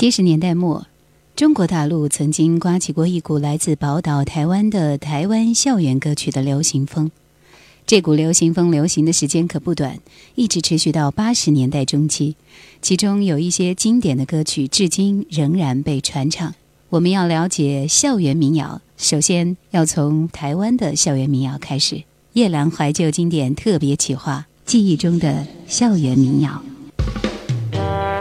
七十年代末，中国大陆曾经刮起过一股来自宝岛台湾的台湾校园歌曲的流行风。这股流行风流行的时间可不短，一直持续到八十年代中期。其中有一些经典的歌曲，至今仍然被传唱。我们要了解校园民谣，首先要从台湾的校园民谣开始。夜阑怀旧经典特别企划：记忆中的校园民谣。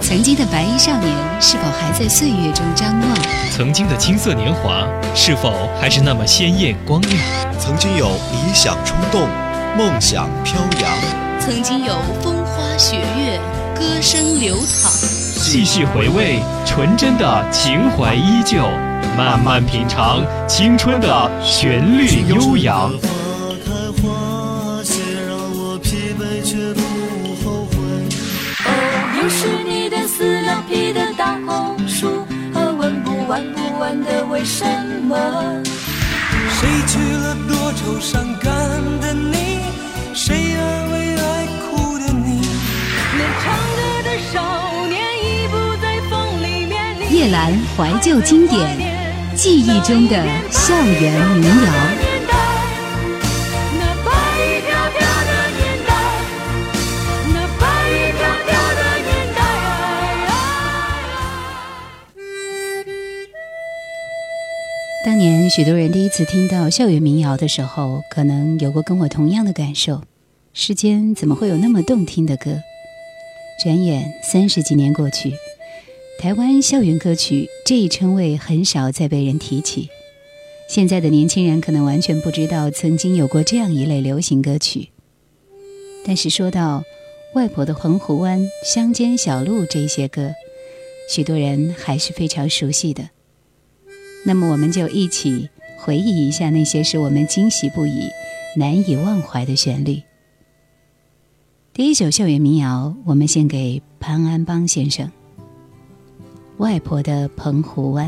曾经的白衣少年是否还在岁月中张望？曾经的青涩年华是否还是那么鲜艳光亮？曾经有理想冲动，梦想飘扬。曾经有风花雪月，歌声流淌。细细回味，纯真的情怀依旧；慢慢品尝，青春的旋律悠扬。玩不完的为什么？谁娶了多愁善感的你？谁安慰爱哭的你？年长歌的少年已不在风里面。叶阑怀旧经典，记忆中的校园民谣。许多人第一次听到校园民谣的时候，可能有过跟我同样的感受：世间怎么会有那么动听的歌？转眼三十几年过去，台湾校园歌曲这一称谓很少再被人提起。现在的年轻人可能完全不知道曾经有过这样一类流行歌曲。但是说到外婆的澎湖湾、乡间小路这些歌，许多人还是非常熟悉的。那么，我们就一起回忆一下那些使我们惊喜不已、难以忘怀的旋律。第一首校园民谣，我们献给潘安邦先生，《外婆的澎湖湾》。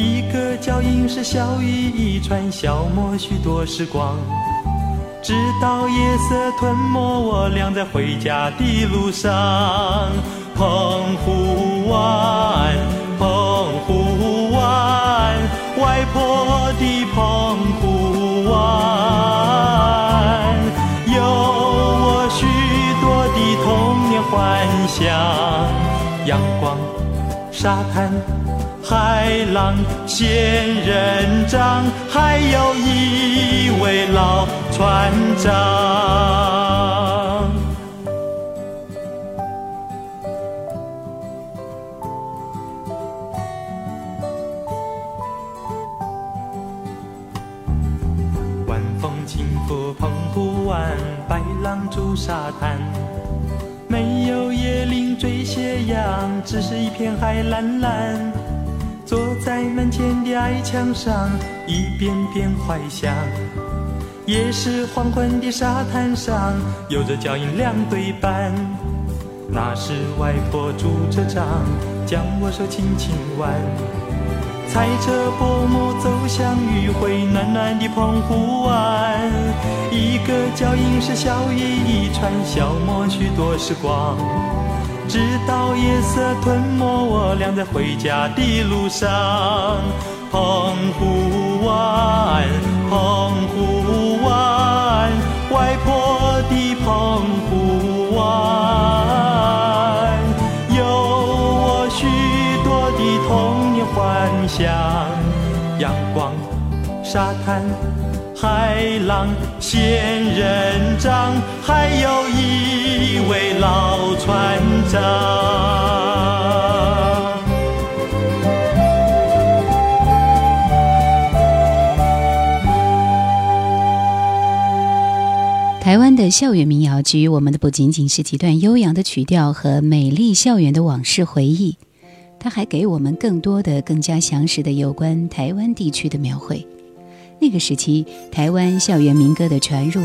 一个脚印是小雨一串，消磨许多时光。直到夜色吞没我俩在回家的路上。澎湖湾，澎湖湾，外婆的澎湖湾，有我许多的童年幻想。阳光，沙滩。海浪、仙人掌，还有一位老船长。晚风轻拂澎湖湾，白浪逐沙滩，没有椰林缀斜阳，只是一片海蓝蓝。坐在门前的矮墙上，一遍遍怀想。也是黄昏的沙滩上，有着脚印两对半。那时外婆拄着杖，将我手轻轻挽，踩着薄暮走向余晖暖暖的澎湖湾，一个脚印是笑意一串，消磨许多时光。直到夜色吞没我俩在回家的路上。澎湖湾，澎湖湾，外婆的澎湖湾，有我许多的童年幻想。阳光，沙滩，海浪，仙人掌，还有一位老船长。台湾的校园民谣给予我们的不仅仅是几段悠扬的曲调和美丽校园的往事回忆，它还给我们更多的、更加详实的有关台湾地区的描绘。那个时期，台湾校园民歌的传入，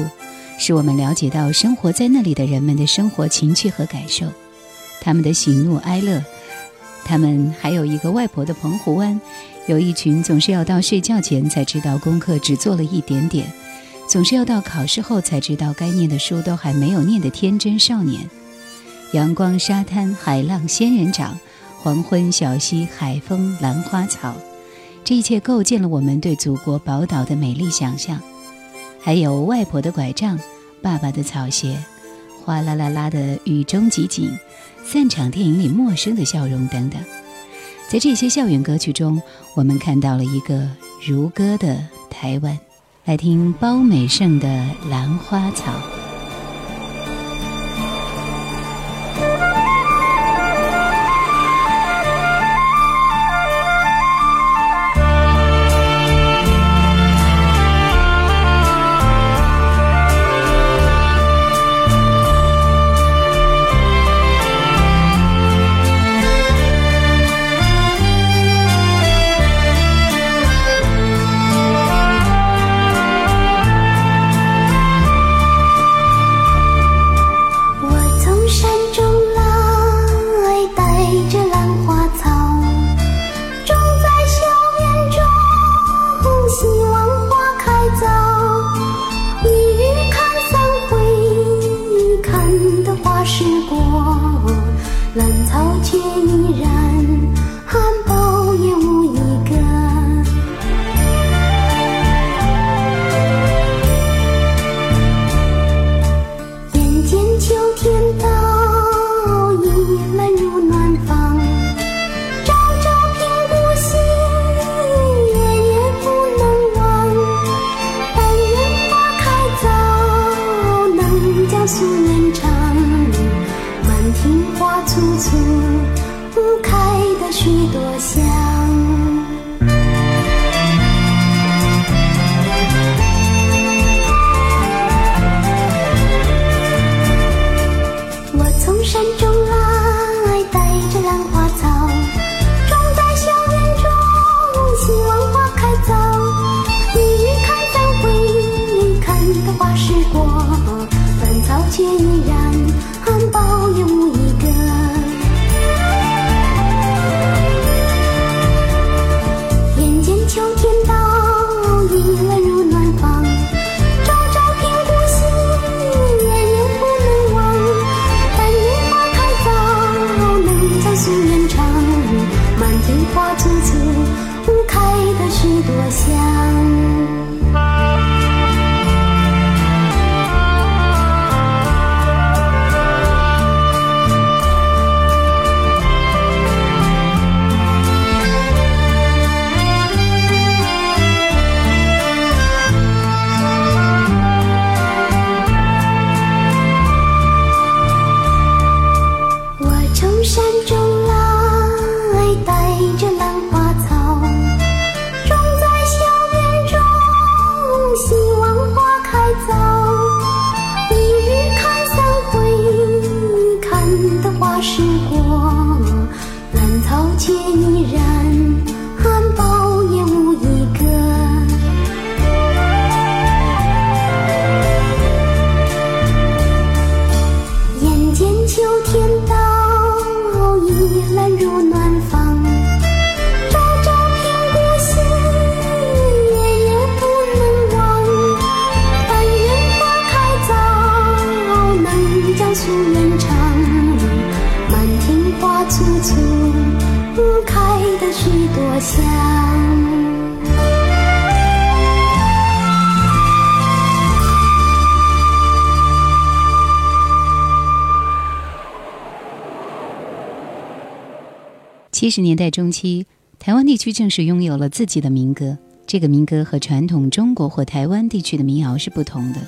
使我们了解到生活在那里的人们的生活情趣和感受，他们的喜怒哀乐。他们还有一个外婆的澎湖湾，有一群总是要到睡觉前才知道功课只做了一点点。总是要到考试后才知道该念的书都还没有念的天真少年，阳光、沙滩、海浪、仙人掌、黄昏、小溪、海风、兰花草，这一切构建了我们对祖国宝岛的美丽想象。还有外婆的拐杖、爸爸的草鞋、哗啦啦啦的雨中集锦、散场电影里陌生的笑容等等。在这些校园歌曲中，我们看到了一个如歌的台湾。来听包美胜的《兰花草》。草却依然。七十年代中期，台湾地区正式拥有了自己的民歌。这个民歌和传统中国或台湾地区的民谣是不同的，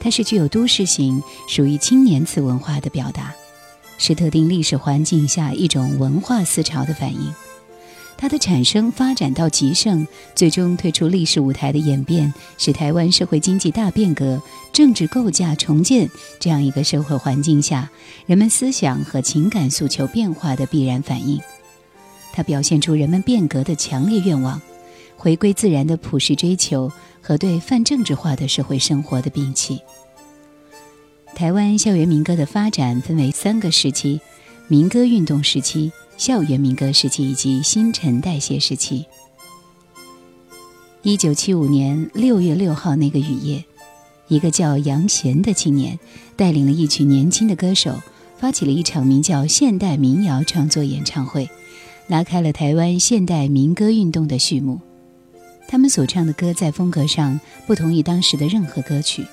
它是具有都市性、属于青年次文化的表达，是特定历史环境下一种文化思潮的反应。它的产生、发展到极盛，最终退出历史舞台的演变，是台湾社会经济大变革、政治构架重建这样一个社会环境下，人们思想和情感诉求变化的必然反应。它表现出人们变革的强烈愿望，回归自然的普世追求和对泛政治化的社会生活的摒弃。台湾校园民歌的发展分为三个时期：民歌运动时期、校园民歌时期以及新陈代谢时期。一九七五年六月六号那个雨夜，一个叫杨贤的青年带领了一群年轻的歌手，发起了一场名叫“现代民谣创作演唱会”。拉开了台湾现代民歌运动的序幕。他们所唱的歌在风格上不同于当时的任何歌曲，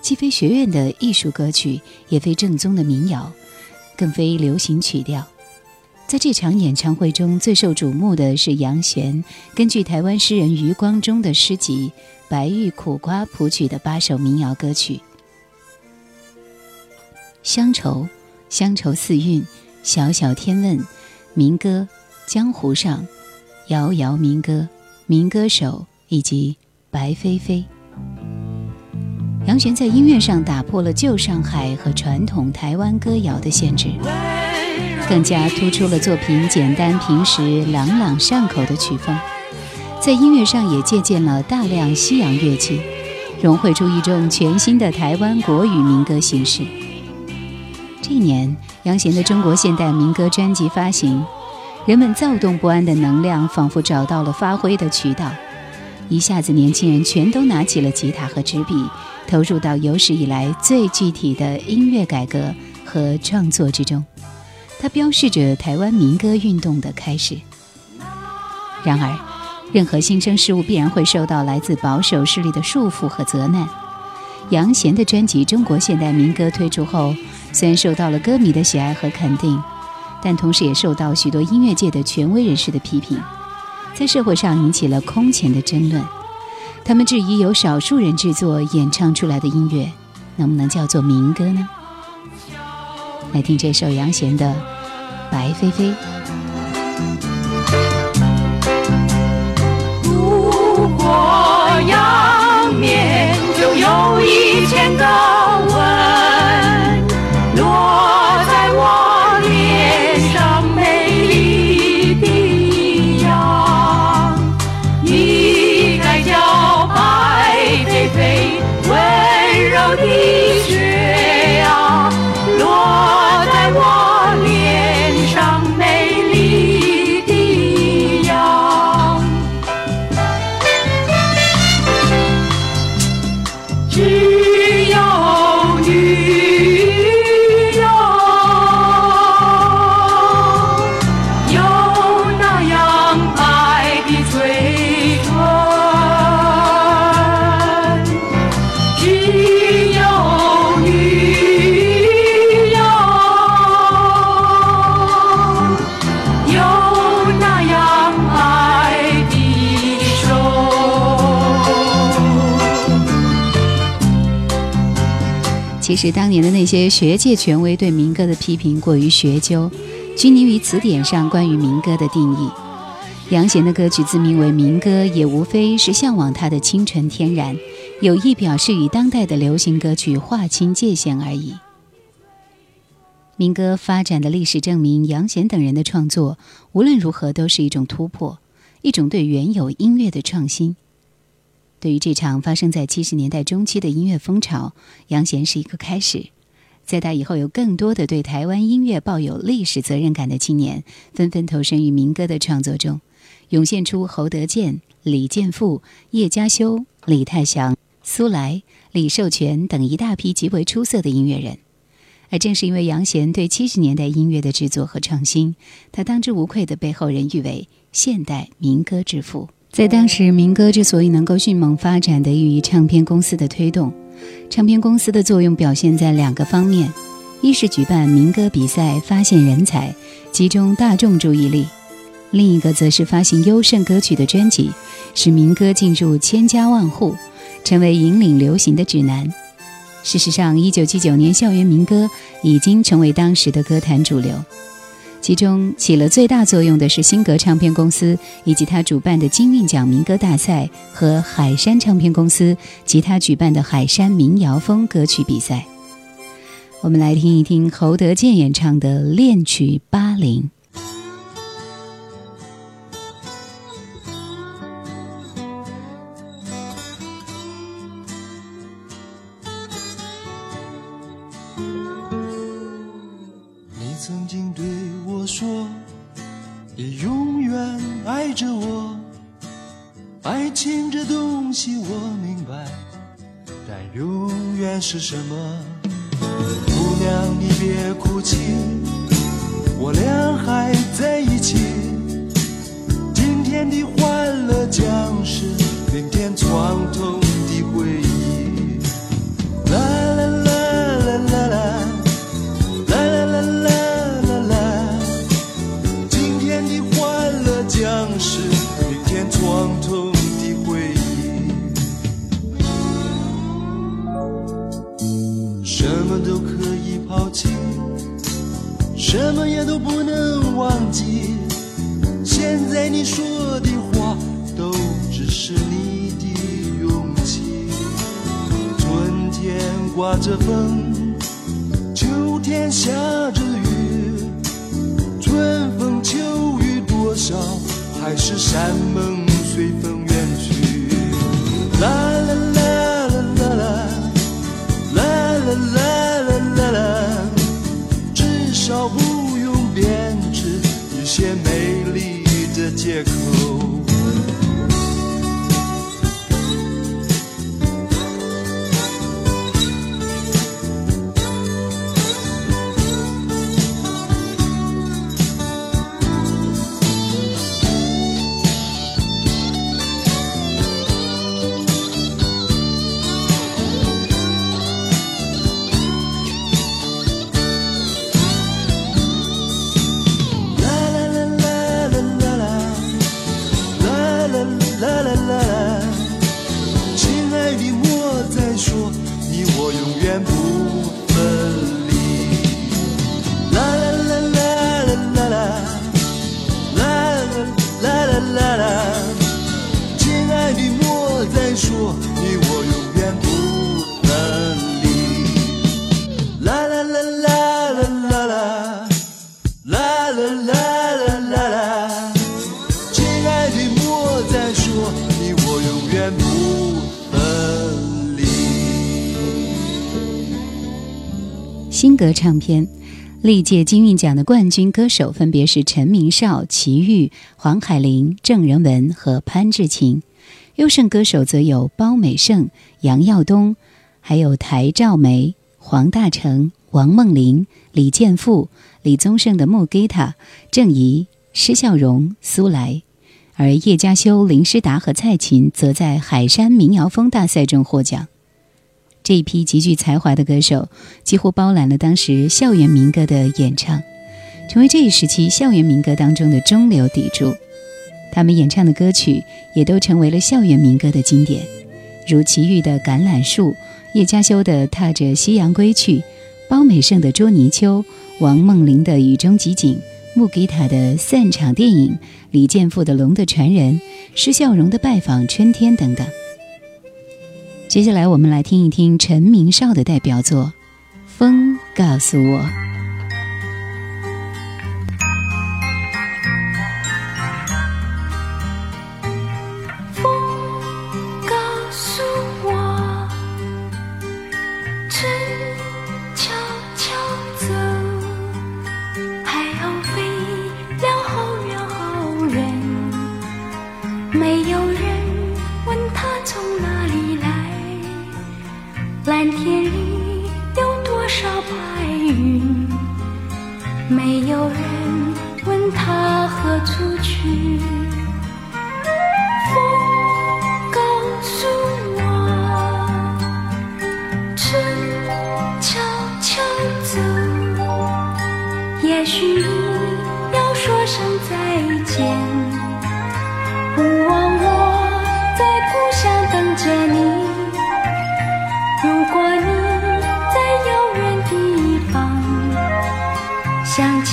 既非学院的艺术歌曲，也非正宗的民谣，更非流行曲调。在这场演唱会中最受瞩目的是杨弦根据台湾诗人余光中的诗集《白玉苦瓜》谱曲的八首民谣歌曲：《乡愁》《乡愁四韵》《小小天问》民歌。江湖上，遥遥民歌，民歌手以及白飞飞。杨璇在音乐上打破了旧上海和传统台湾歌谣的限制，更加突出了作品简单平实、朗朗上口的曲风。在音乐上也借鉴了大量西洋乐器，融汇出一种全新的台湾国语民歌形式。这一年，杨贤的中国现代民歌专辑发行。人们躁动不安的能量仿佛找到了发挥的渠道，一下子，年轻人全都拿起了吉他和纸笔，投入到有史以来最具体的音乐改革和创作之中。它标示着台湾民歌运动的开始。然而，任何新生事物必然会受到来自保守势力的束缚和责难。杨贤的专辑《中国现代民歌》推出后，虽然受到了歌迷的喜爱和肯定。但同时也受到许多音乐界的权威人士的批评，在社会上引起了空前的争论。他们质疑由少数人制作演唱出来的音乐，能不能叫做民歌呢？来听这首杨弦的《白飞飞》。如果仰面，就有一千个其实当年的那些学界权威对民歌的批评过于学究，拘泥于词典上关于民歌的定义。杨贤的歌曲自名为民歌，也无非是向往它的清纯天然，有意表示与当代的流行歌曲划清界限而已。民歌发展的历史证明，杨贤等人的创作无论如何都是一种突破，一种对原有音乐的创新。对于这场发生在七十年代中期的音乐风潮，杨贤是一个开始。在他以后，有更多的对台湾音乐抱有历史责任感的青年，纷纷投身于民歌的创作中，涌现出侯德健、李健富、叶嘉修、李泰祥、苏来、李寿全等一大批极为出色的音乐人。而正是因为杨贤对七十年代音乐的制作和创新，他当之无愧地被后人誉为现代民歌之父。在当时，民歌之所以能够迅猛发展，得益于唱片公司的推动。唱片公司的作用表现在两个方面：一是举办民歌比赛，发现人才，集中大众注意力；另一个则是发行优胜歌曲的专辑，使民歌进入千家万户，成为引领流行的指南。事实上，一九七九年，校园民歌已经成为当时的歌坛主流。其中起了最大作用的是新格唱片公司以及他主办的金韵奖民歌大赛和海山唱片公司及他举办的海山民谣风歌曲比赛。我们来听一听侯德健演唱的《恋曲八零》。情这东西我明白，但永远是什么？姑娘，你别哭泣，我俩还在一起。今天的欢乐将是明天创痛什么也都不能忘记。现在你说的话，都只是你的勇气。春天刮着风，秋天下着雨，春风秋雨多少，还是山盟随风远去。啦格唱片历届金韵奖的冠军歌手分别是陈明绍、齐豫、黄海玲、郑仁文和潘志勤，优胜歌手则有包美胜、杨耀东，还有台兆梅、黄大成、王梦玲、李健富、李宗盛的木吉他、郑怡、施孝荣、苏来，而叶嘉修、林诗达和蔡琴则在海山民谣风大赛中获奖。这一批极具才华的歌手，几乎包揽了当时校园民歌的演唱，成为这一时期校园民歌当中的中流砥柱。他们演唱的歌曲也都成为了校园民歌的经典，如齐豫的《橄榄树》，叶嘉修的《踏着夕阳归去》，包美胜的《捉泥鳅》，王梦玲的《雨中集锦》，木吉他的《散场电影》，李健富的《龙的传人》，施孝荣的《拜访春天》等等。接下来，我们来听一听陈明绍的代表作《风告诉我》。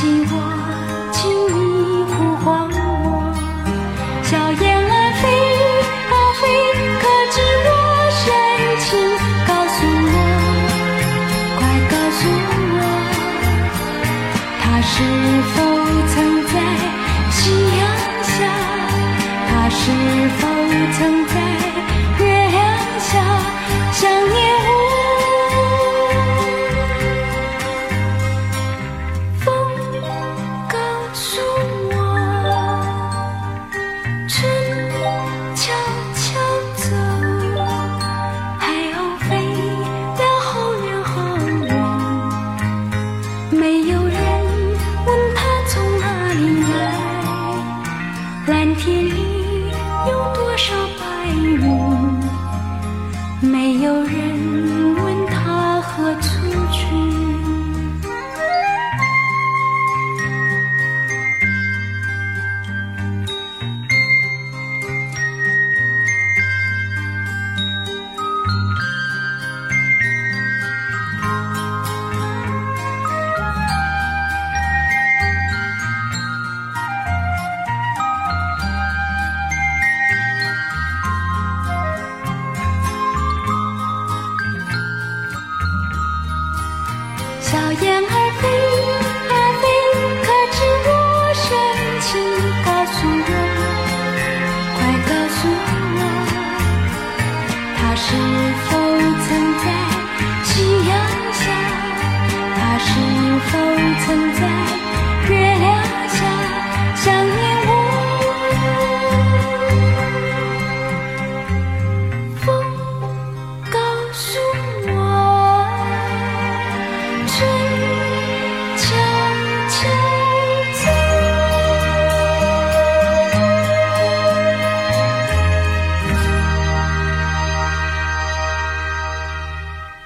起我，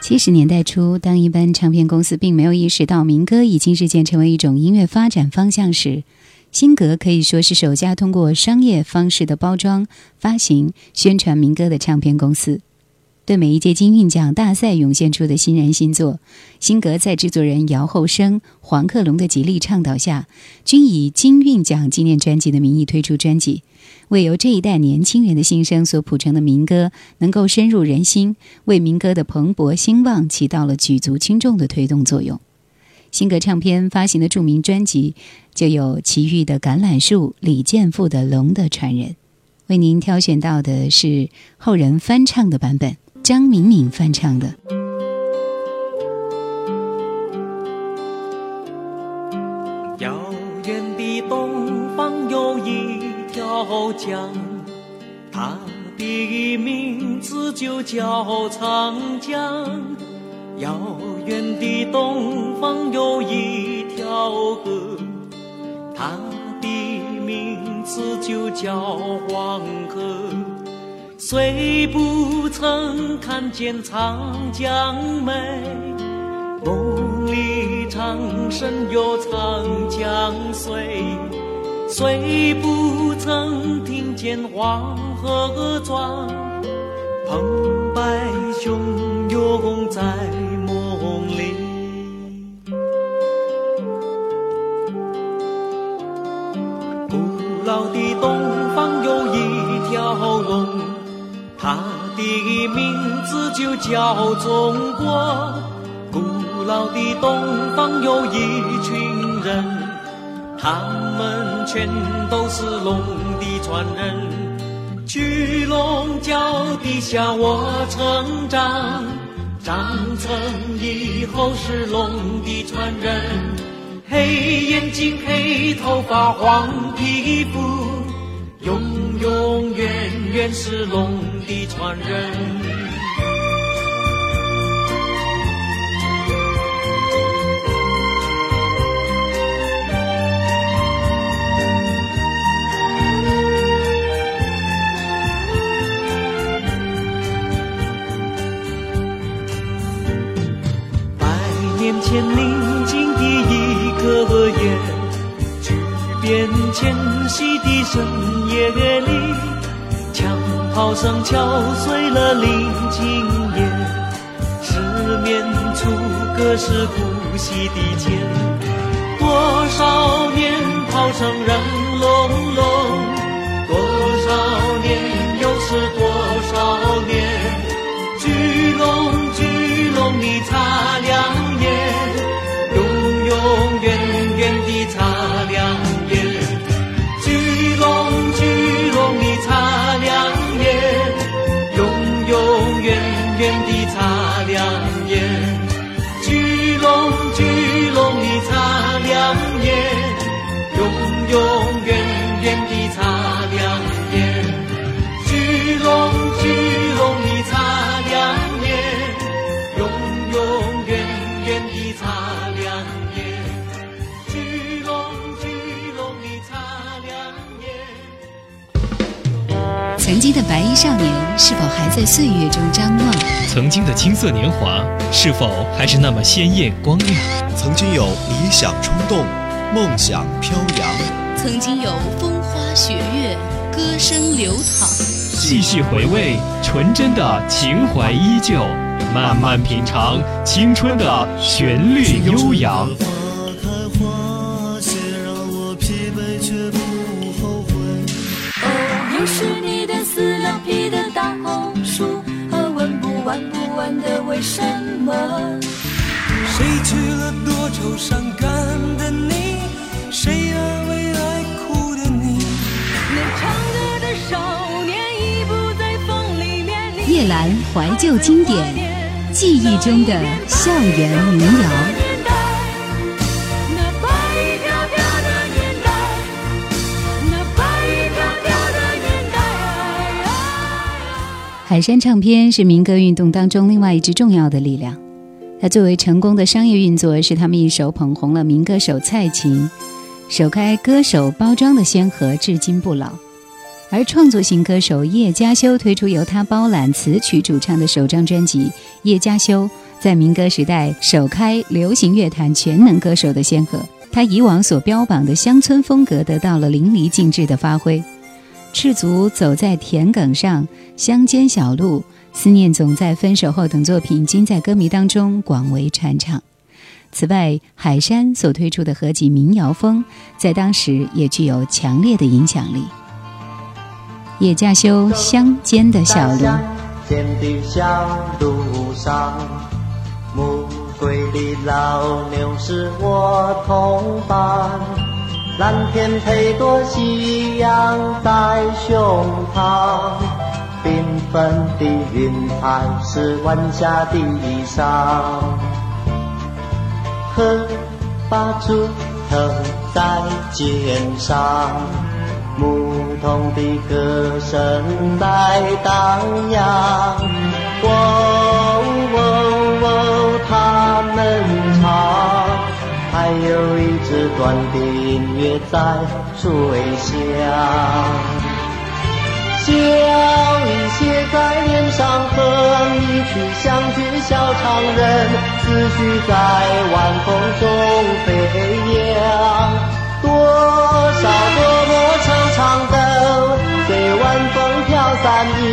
七十年代初，当一般唱片公司并没有意识到民歌已经日渐成为一种音乐发展方向时，新格可以说是首家通过商业方式的包装、发行、宣传民歌的唱片公司。对每一届金韵奖大赛涌现出的新人新作，辛格在制作人姚厚生、黄克龙的极力倡导下，均以金韵奖纪念专辑的名义推出专辑，为由这一代年轻人的心声所谱成的民歌能够深入人心，为民歌的蓬勃兴旺起到了举足轻重的推动作用。新格唱片发行的著名专辑就有齐豫的《橄榄树》、李健富的《龙的传人》。为您挑选到的是后人翻唱的版本，张敏敏翻唱的。遥远的东方有一条江，它的名字就叫长江。遥远的东方有一条河，它的名字就叫黄河。虽不曾看见长江美。梦里长生有长江水，虽不曾听见黄河壮，澎湃汹涌在梦里。古老的东方有一条龙，它的名字就叫中国。古老的东方有一群人，他们全都是龙的传人。巨龙脚底下我成长，长成以后是龙的传人。黑眼睛、黑头发、黄皮肤，永永远远是龙的传人。前宁静的一个夜，巨变迁徙的深夜里，枪炮声敲碎了宁静夜，失眠处各是呼吸的间，多少年炮声仍隆隆，多少的白衣少年是否还在岁月中张望？曾经的青涩年华，是否还是那么鲜艳光亮？曾经有理想冲动，梦想飘扬。曾经有风花雪月，歌声流淌。细细回味，纯真的情怀依旧，慢慢品尝青春的旋律悠扬。为什么？谁娶了多愁善感的你？谁安慰爱哭的你？那唱歌的少年已不在风里面。叶兰怀旧经典，记忆中的校园民谣。海山唱片是民歌运动当中另外一支重要的力量。它作为成功的商业运作，是他们一手捧红了民歌手蔡琴，首开歌手包装的先河，至今不老。而创作型歌手叶嘉修推出由他包揽词曲主唱的首张专辑《叶嘉修》，在民歌时代首开流行乐坛全能歌手的先河。他以往所标榜的乡村风格得到了淋漓尽致的发挥。赤足走在田埂上，乡间小路，思念总在分手后等作品，今在歌迷当中广为传唱。此外，海山所推出的合集《民谣风》在当时也具有强烈的影响力。叶嘉修《乡间的小路》。间的小路上，暮归的老牛是我同伴，蓝天配朵夕阳在胸膛，缤纷的云彩是晚霞的衣裳，荷把竹头在肩上。牧童的歌声在荡漾，喔喔喔，他们唱，还有一支短笛音乐在吹响。笑意写在脸上，哼一曲乡居小唱人，思绪在晚风中飞扬。多少朵朵长长的，随晚风飘散，遗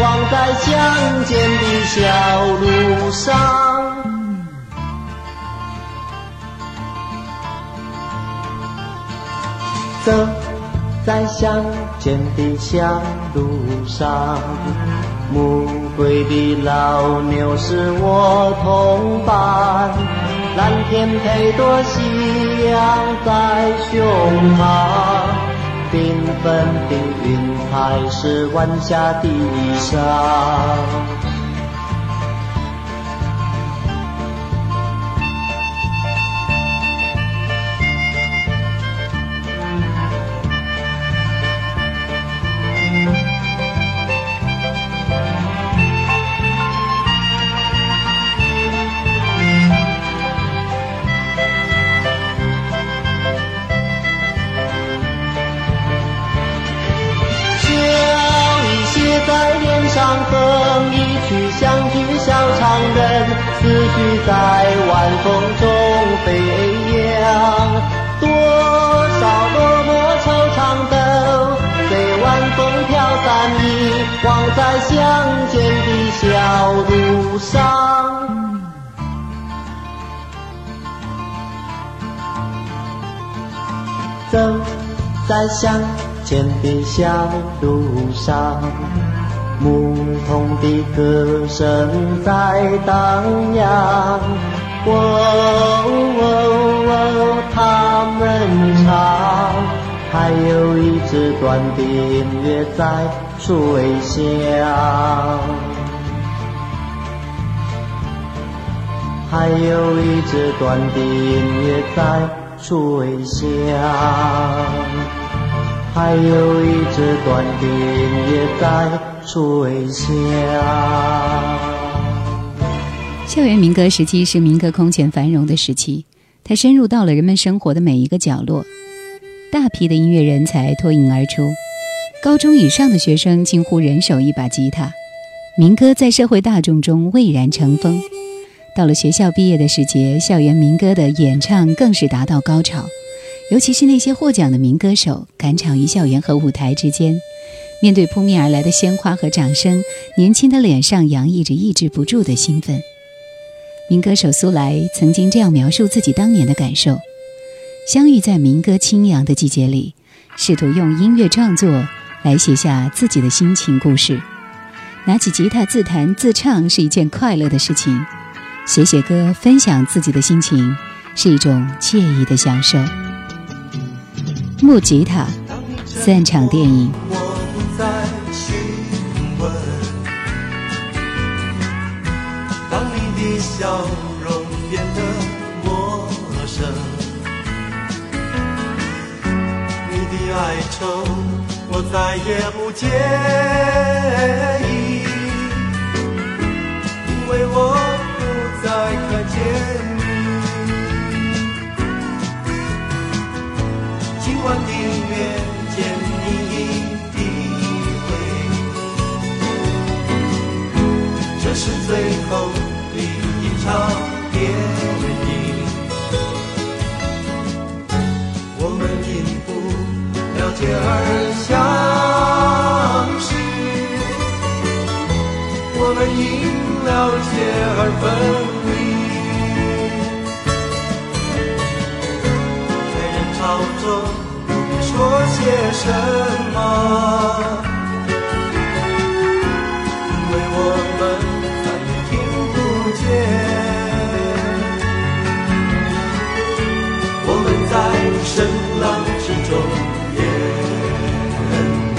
忘在乡间的小路上。走在乡间的小路上，暮归的老牛是我同伴。蓝天配朵夕阳在胸膛，缤纷的云彩是晚霞的衣裳。在晚风中飞扬，多少落寞惆怅都随晚风飘散，遗忘在乡间的小路上。走在乡间的小路上，牧童的歌声在荡漾。哦哦哦，他们唱，还有一支短笛音乐在吹响，还有一支短笛音乐在。吹响，还有一支短笛也在吹响。校园民歌时期是民歌空前繁荣的时期，它深入到了人们生活的每一个角落，大批的音乐人才脱颖而出，高中以上的学生近乎人手一把吉他，民歌在社会大众中蔚然成风。到了学校毕业的时节，校园民歌的演唱更是达到高潮。尤其是那些获奖的民歌手，赶场于校园和舞台之间，面对扑面而来的鲜花和掌声，年轻的脸上洋溢着抑制不住的兴奋。民歌手苏来曾经这样描述自己当年的感受：相遇在民歌清扬的季节里，试图用音乐创作来写下自己的心情故事。拿起吉他自弹自唱是一件快乐的事情。写写歌，分享自己的心情，是一种惬意的享受。木吉他，散场电影。当你的笑容变得陌生，你的哀愁我再也不介意，因为我不。再看见你，今晚的月见是最后的一场电影。我们因不了解而相识，我们因了解而分离。在人潮中，你说。些什么？浪之中淹没，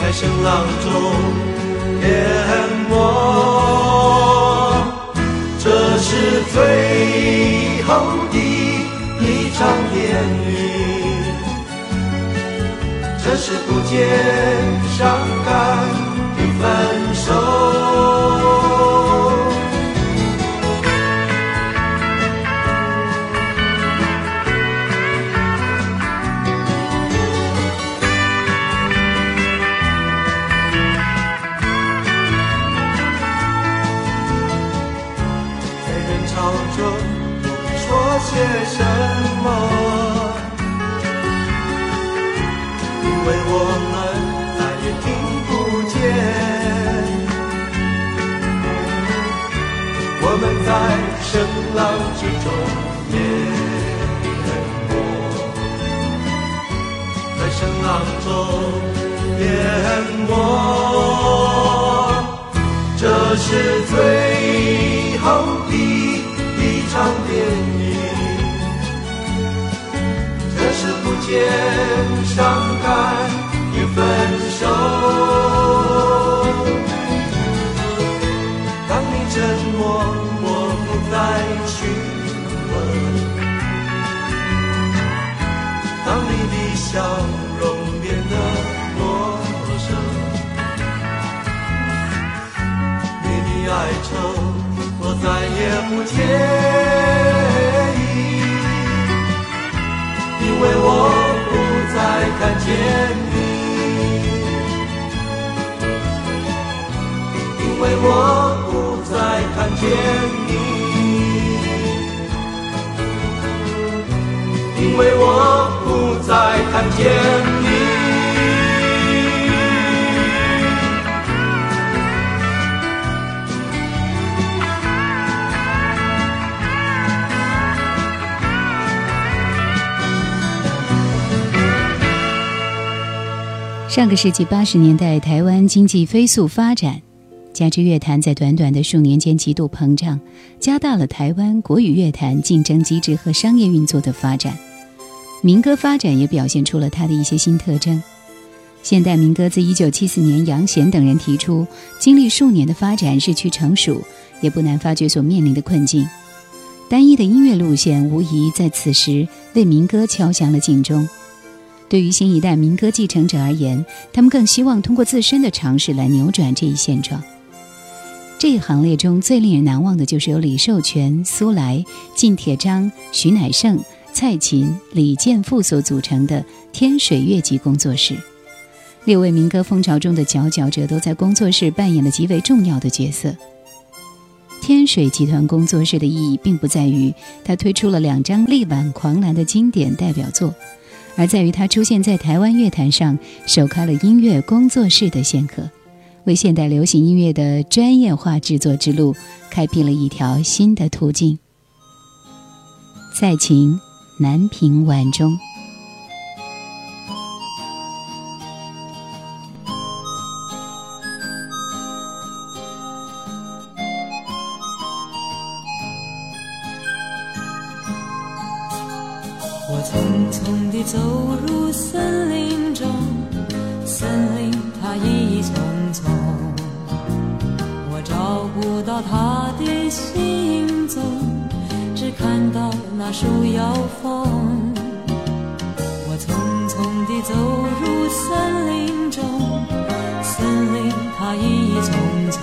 在声浪中淹没，这是最后的一场电影。这是不见伤感的分手。些什么？因为我们再也听不见。我们在声浪之中淹没在声浪中淹没这是最后的一场电影。见伤感与分手。当你沉默，我不再询问。当你的笑容变得陌生，你的哀愁我再也不见。为我不再看见你，因为我不再看见你，因为我不再看见你。上个世纪八十年代，台湾经济飞速发展，加之乐坛在短短的数年间极度膨胀，加大了台湾国语乐坛竞争机制和商业运作的发展。民歌发展也表现出了它的一些新特征。现代民歌自一九七四年杨贤等人提出，经历数年的发展，日趋成熟，也不难发觉所面临的困境。单一的音乐路线无疑在此时为民歌敲响了警钟。对于新一代民歌继承者而言，他们更希望通过自身的尝试来扭转这一现状。这一行列中最令人难忘的就是由李寿全、苏来、靳铁章、徐乃盛、蔡琴、李健富所组成的天水乐集工作室。六位民歌风潮中的佼佼者都在工作室扮演了极为重要的角色。天水集团工作室的意义，并不在于他推出了两张力挽狂澜的经典代表作。而在于他出现在台湾乐坛上，首开了音乐工作室的先河，为现代流行音乐的专业化制作之路开辟了一条新的途径。在情难平晚钟。走入森林中，森林它一丛丛，我找不到它的行踪，只看到那树摇风。我匆匆地走入森林中，森林它一丛丛，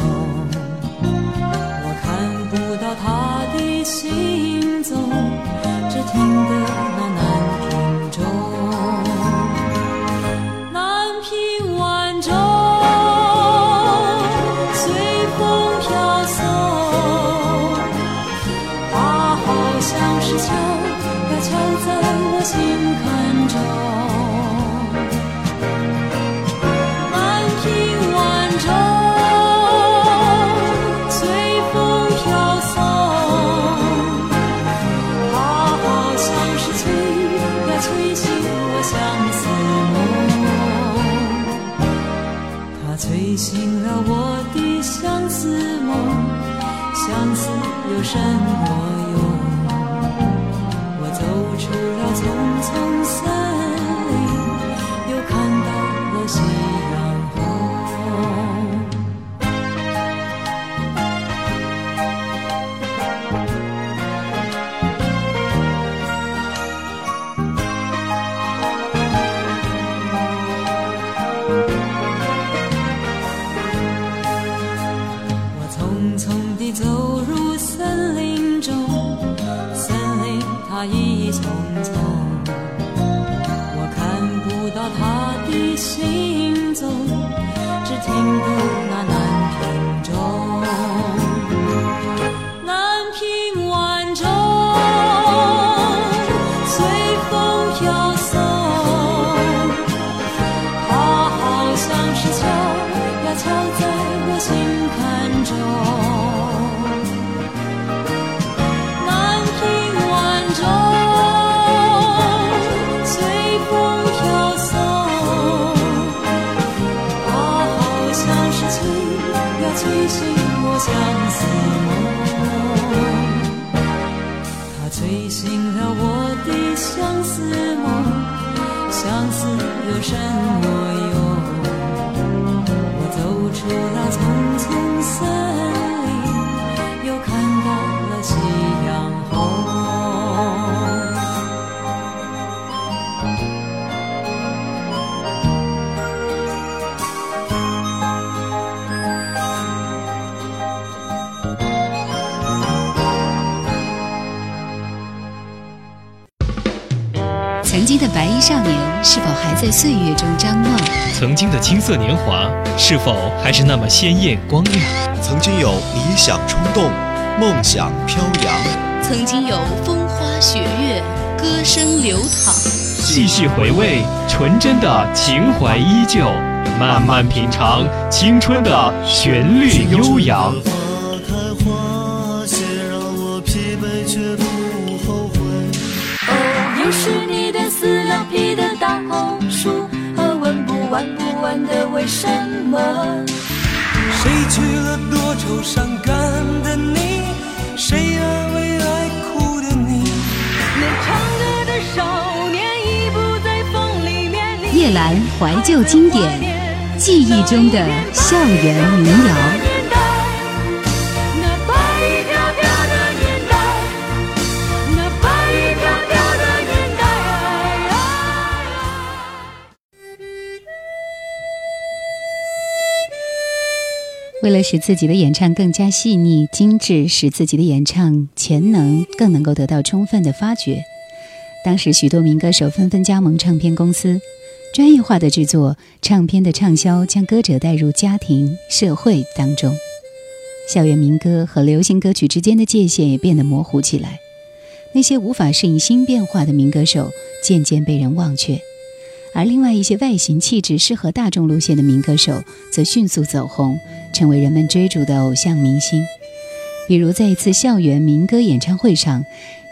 白衣少年是否还在岁月中张望？曾经的青涩年华是否还是那么鲜艳光亮？曾经有理想冲动、梦想飘扬。曾经有风花雪月，歌声流淌；细细回味，纯真的情怀依旧；慢慢品尝，青春的旋律悠扬。完不完的为什么？谁娶了多愁善感的你？谁安慰爱哭的你？那唱歌的少年已不在风里面。叶兰怀旧经典，记忆中的校园民谣。为了使自己的演唱更加细腻精致，使自己的演唱潜能更能够得到充分的发掘，当时许多民歌手纷纷加盟唱片公司，专业化的制作唱片的畅销，将歌者带入家庭、社会当中，校园民歌和流行歌曲之间的界限也变得模糊起来。那些无法适应新变化的民歌手渐渐被人忘却，而另外一些外形气质适合大众路线的民歌手则迅速走红。成为人们追逐的偶像明星，比如在一次校园民歌演唱会上，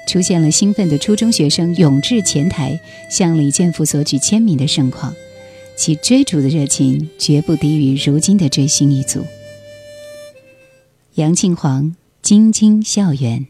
出现了兴奋的初中学生涌至前台向李健甫索取签名的盛况，其追逐的热情绝不低于如今的追星一族。杨庆煌，京津校园。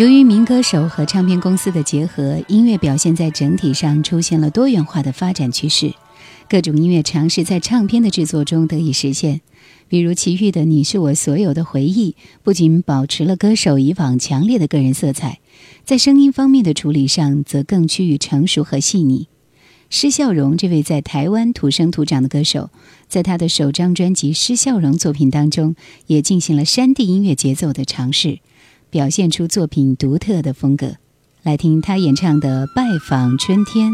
由于民歌手和唱片公司的结合，音乐表现在整体上出现了多元化的发展趋势。各种音乐尝试在唱片的制作中得以实现。比如齐豫的《你是我所有的回忆》，不仅保持了歌手以往强烈的个人色彩，在声音方面的处理上则更趋于成熟和细腻。施孝荣这位在台湾土生土长的歌手，在他的首张专辑《施孝荣》作品当中，也进行了山地音乐节奏的尝试，表现出作品独特的风格。来听他演唱的《拜访春天》。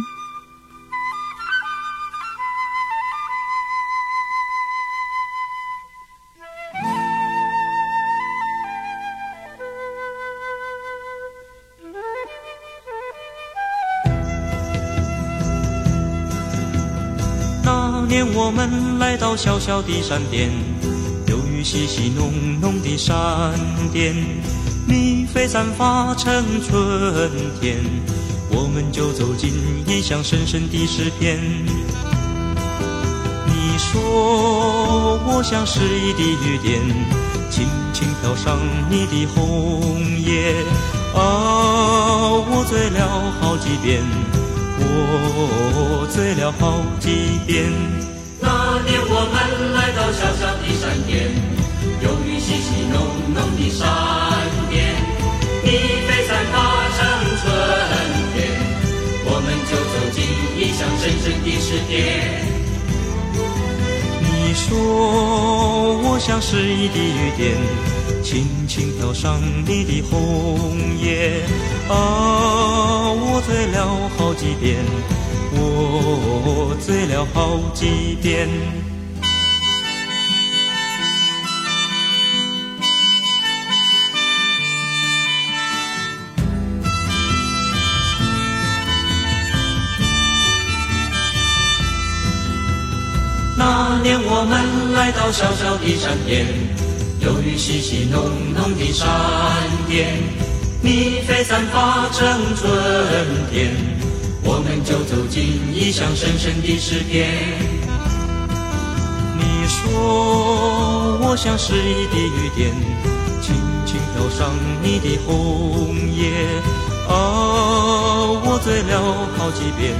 那年我们来到小小的山巅，有雨淅淅浓浓的山巅，你飞散发成春天，我们就走进异乡深深的诗篇。你说我像诗意的雨点，轻轻飘上你的红叶，啊，我醉了好几遍。我醉了好几遍。那年我们来到小小的山巅，有雨淅淅浓浓的山，你飞散发成春天，我们就走进异乡深深的诗篇。你说我像诗意的雨点，轻轻飘上你的红叶，啊，我醉了好几遍，我醉了好几遍。那年我们来到小小的山巅，有雨细细浓浓的山巅，你飞散发成春天，我们就走进异乡深深的诗篇。你说我像诗意的雨点，轻轻飘上你的红叶，啊，我醉了好几遍。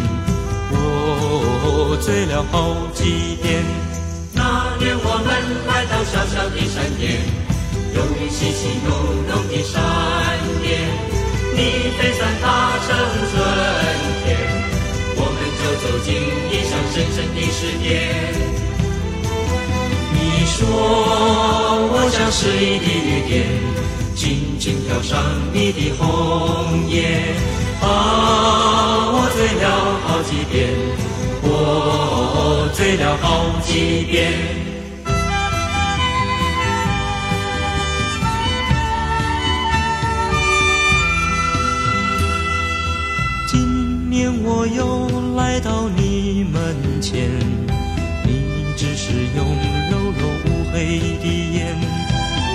我醉了好几遍。那年我们来到小小的山巅，有雨淅淅浓浓的山巅，你飞散发成春天，我们就走进异乡深深的诗篇。你说我像诗意的雨点，轻轻飘上你的红叶。啊，我醉了好几遍，我醉了好几遍。今年我又来到你门前，你只是用柔柔乌黑的眼，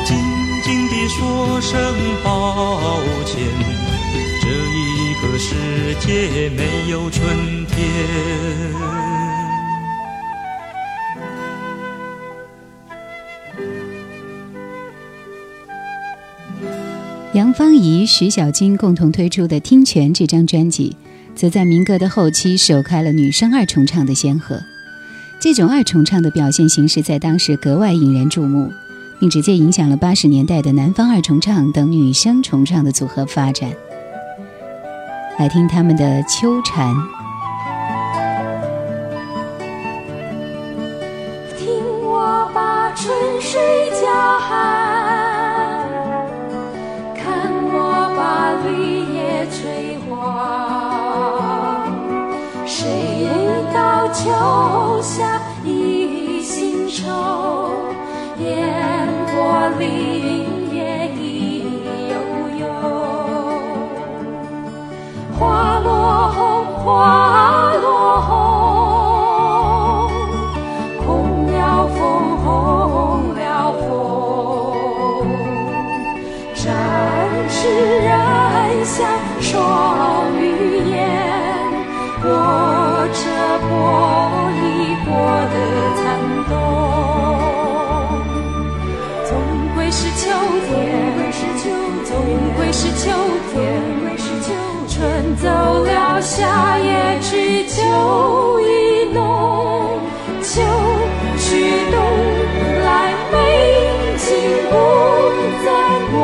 静静地说声抱歉。世界没有春天。杨芳仪、徐小菁共同推出的《听泉》这张专辑，则在民歌的后期首开了女声二重唱的先河。这种二重唱的表现形式在当时格外引人注目，并直接影响了八十年代的南方二重唱等女声重唱的组合发展。来听他们的《秋蝉》。是秋天，总归是秋夏夜知秋意浓，秋去冬来，美景不在我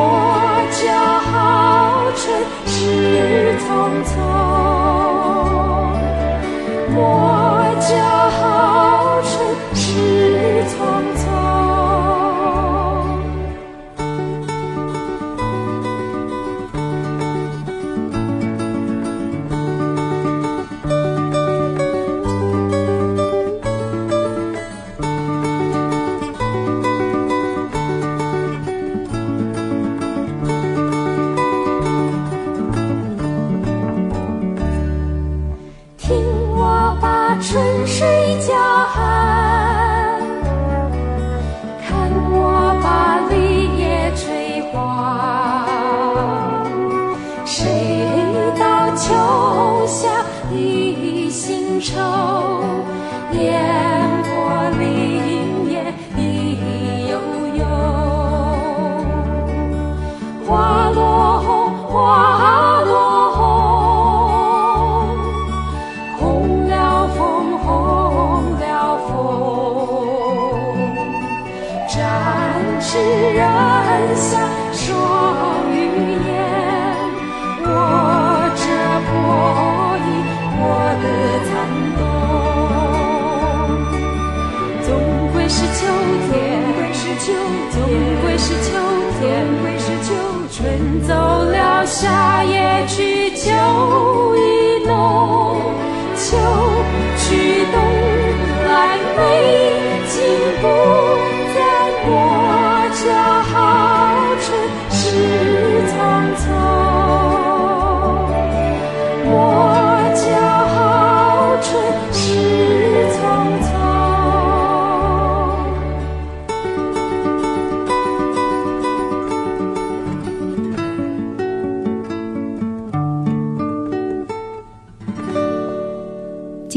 家，好春日匆匆。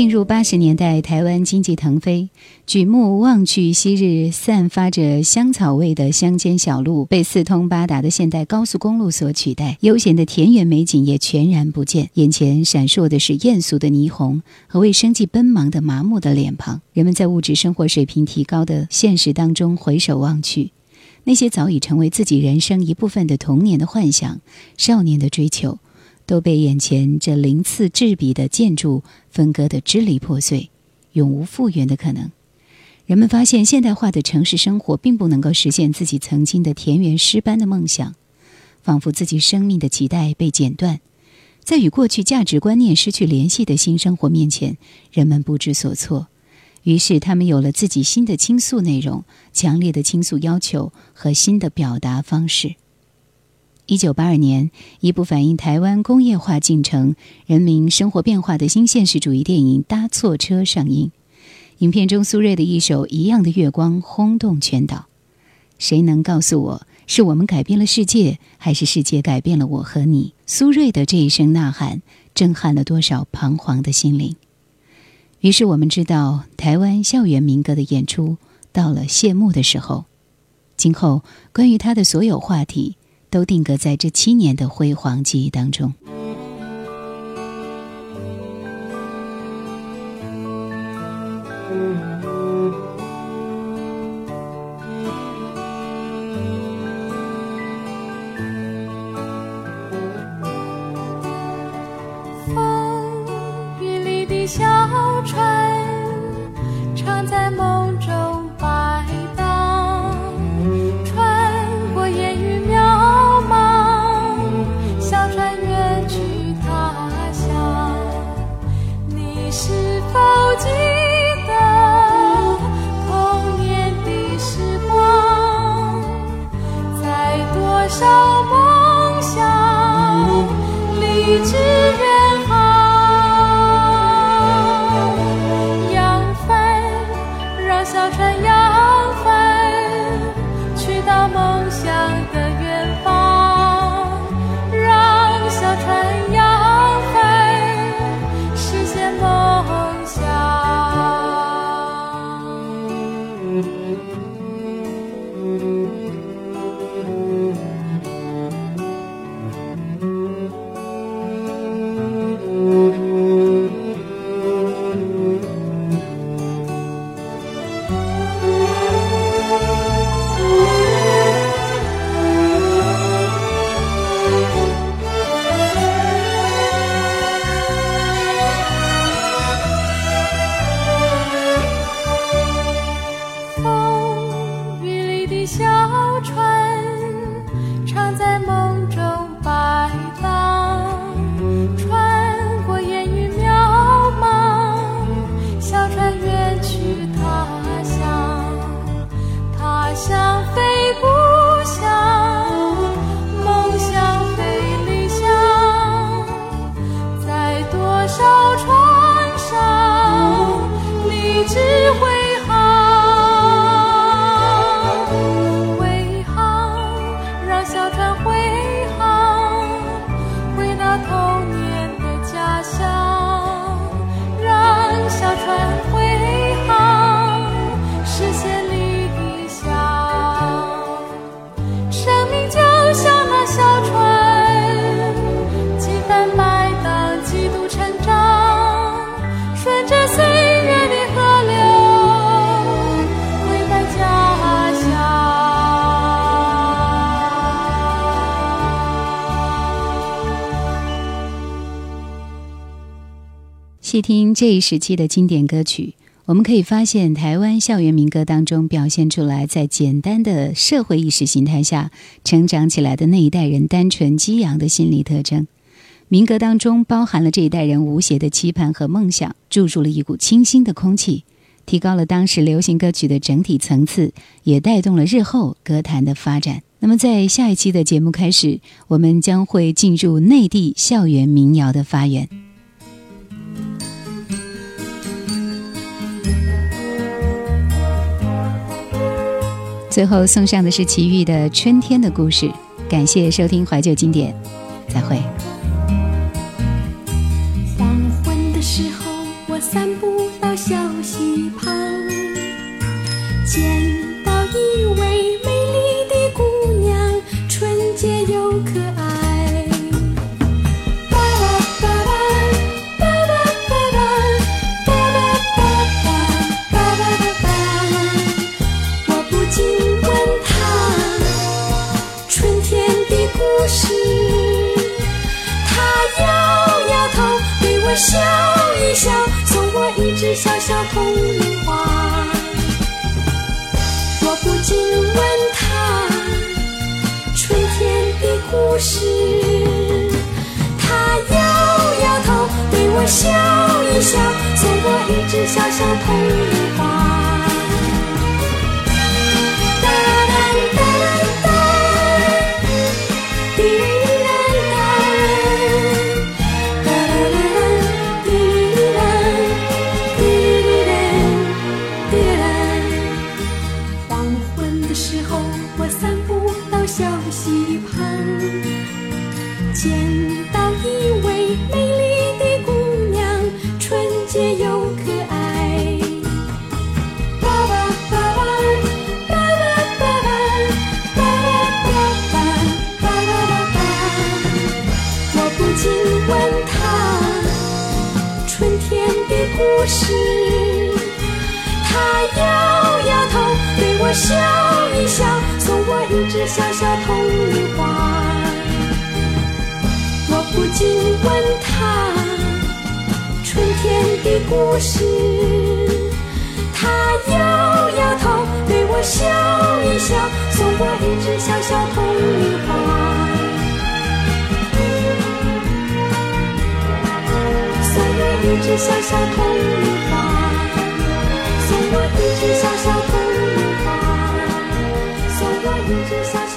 进入八十年代，台湾经济腾飞，举目望去，昔日散发着香草味的乡间小路被四通八达的现代高速公路所取代，悠闲的田园美景也全然不见，眼前闪烁的是艳俗的霓虹和为生计奔忙的麻木的脸庞。人们在物质生活水平提高的现实当中回首望去，那些早已成为自己人生一部分的童年的幻想、少年的追求。都被眼前这鳞次栉比的建筑分割得支离破碎，永无复原的可能。人们发现，现代化的城市生活并不能够实现自己曾经的田园诗般的梦想，仿佛自己生命的脐带被剪断，在与过去价值观念失去联系的新生活面前，人们不知所措。于是，他们有了自己新的倾诉内容、强烈的倾诉要求和新的表达方式。一九八二年，一部反映台湾工业化进程、人民生活变化的新现实主义电影《搭错车》上映。影片中苏芮的一首《一样的月光》轰动全岛。谁能告诉我，是我们改变了世界，还是世界改变了我和你？苏芮的这一声呐喊，震撼了多少彷徨的心灵？于是我们知道，台湾校园民歌的演出到了谢幕的时候。今后关于他的所有话题。都定格在这七年的辉煌记忆当中。风雨里的小船，常在梦只会听这一时期的经典歌曲，我们可以发现，台湾校园民歌当中表现出来，在简单的社会意识形态下成长起来的那一代人单纯激昂的心理特征。民歌当中包含了这一代人无邪的期盼和梦想，注入了一股清新的空气，提高了当时流行歌曲的整体层次，也带动了日后歌坛的发展。那么，在下一期的节目开始，我们将会进入内地校园民谣的发源。最后送上的是齐豫的《春天的故事》，感谢收听怀旧经典，再会。黄昏的时候，我散步到小溪旁，见到一位美丽的姑娘，纯洁又可爱。故事。她摇摇头，对我笑一笑，送我一只小小铜铃花。我不禁问她春天的故事，她摇摇头，对我笑一笑，送我一只小小铜铃花。笑一笑，送我一只小小铜铃花。我不禁问他春天的故事。他摇摇头，对我笑一笑，送我一只小小铜铃花。送我一只小小铜铃花，送我一只小小铜一直想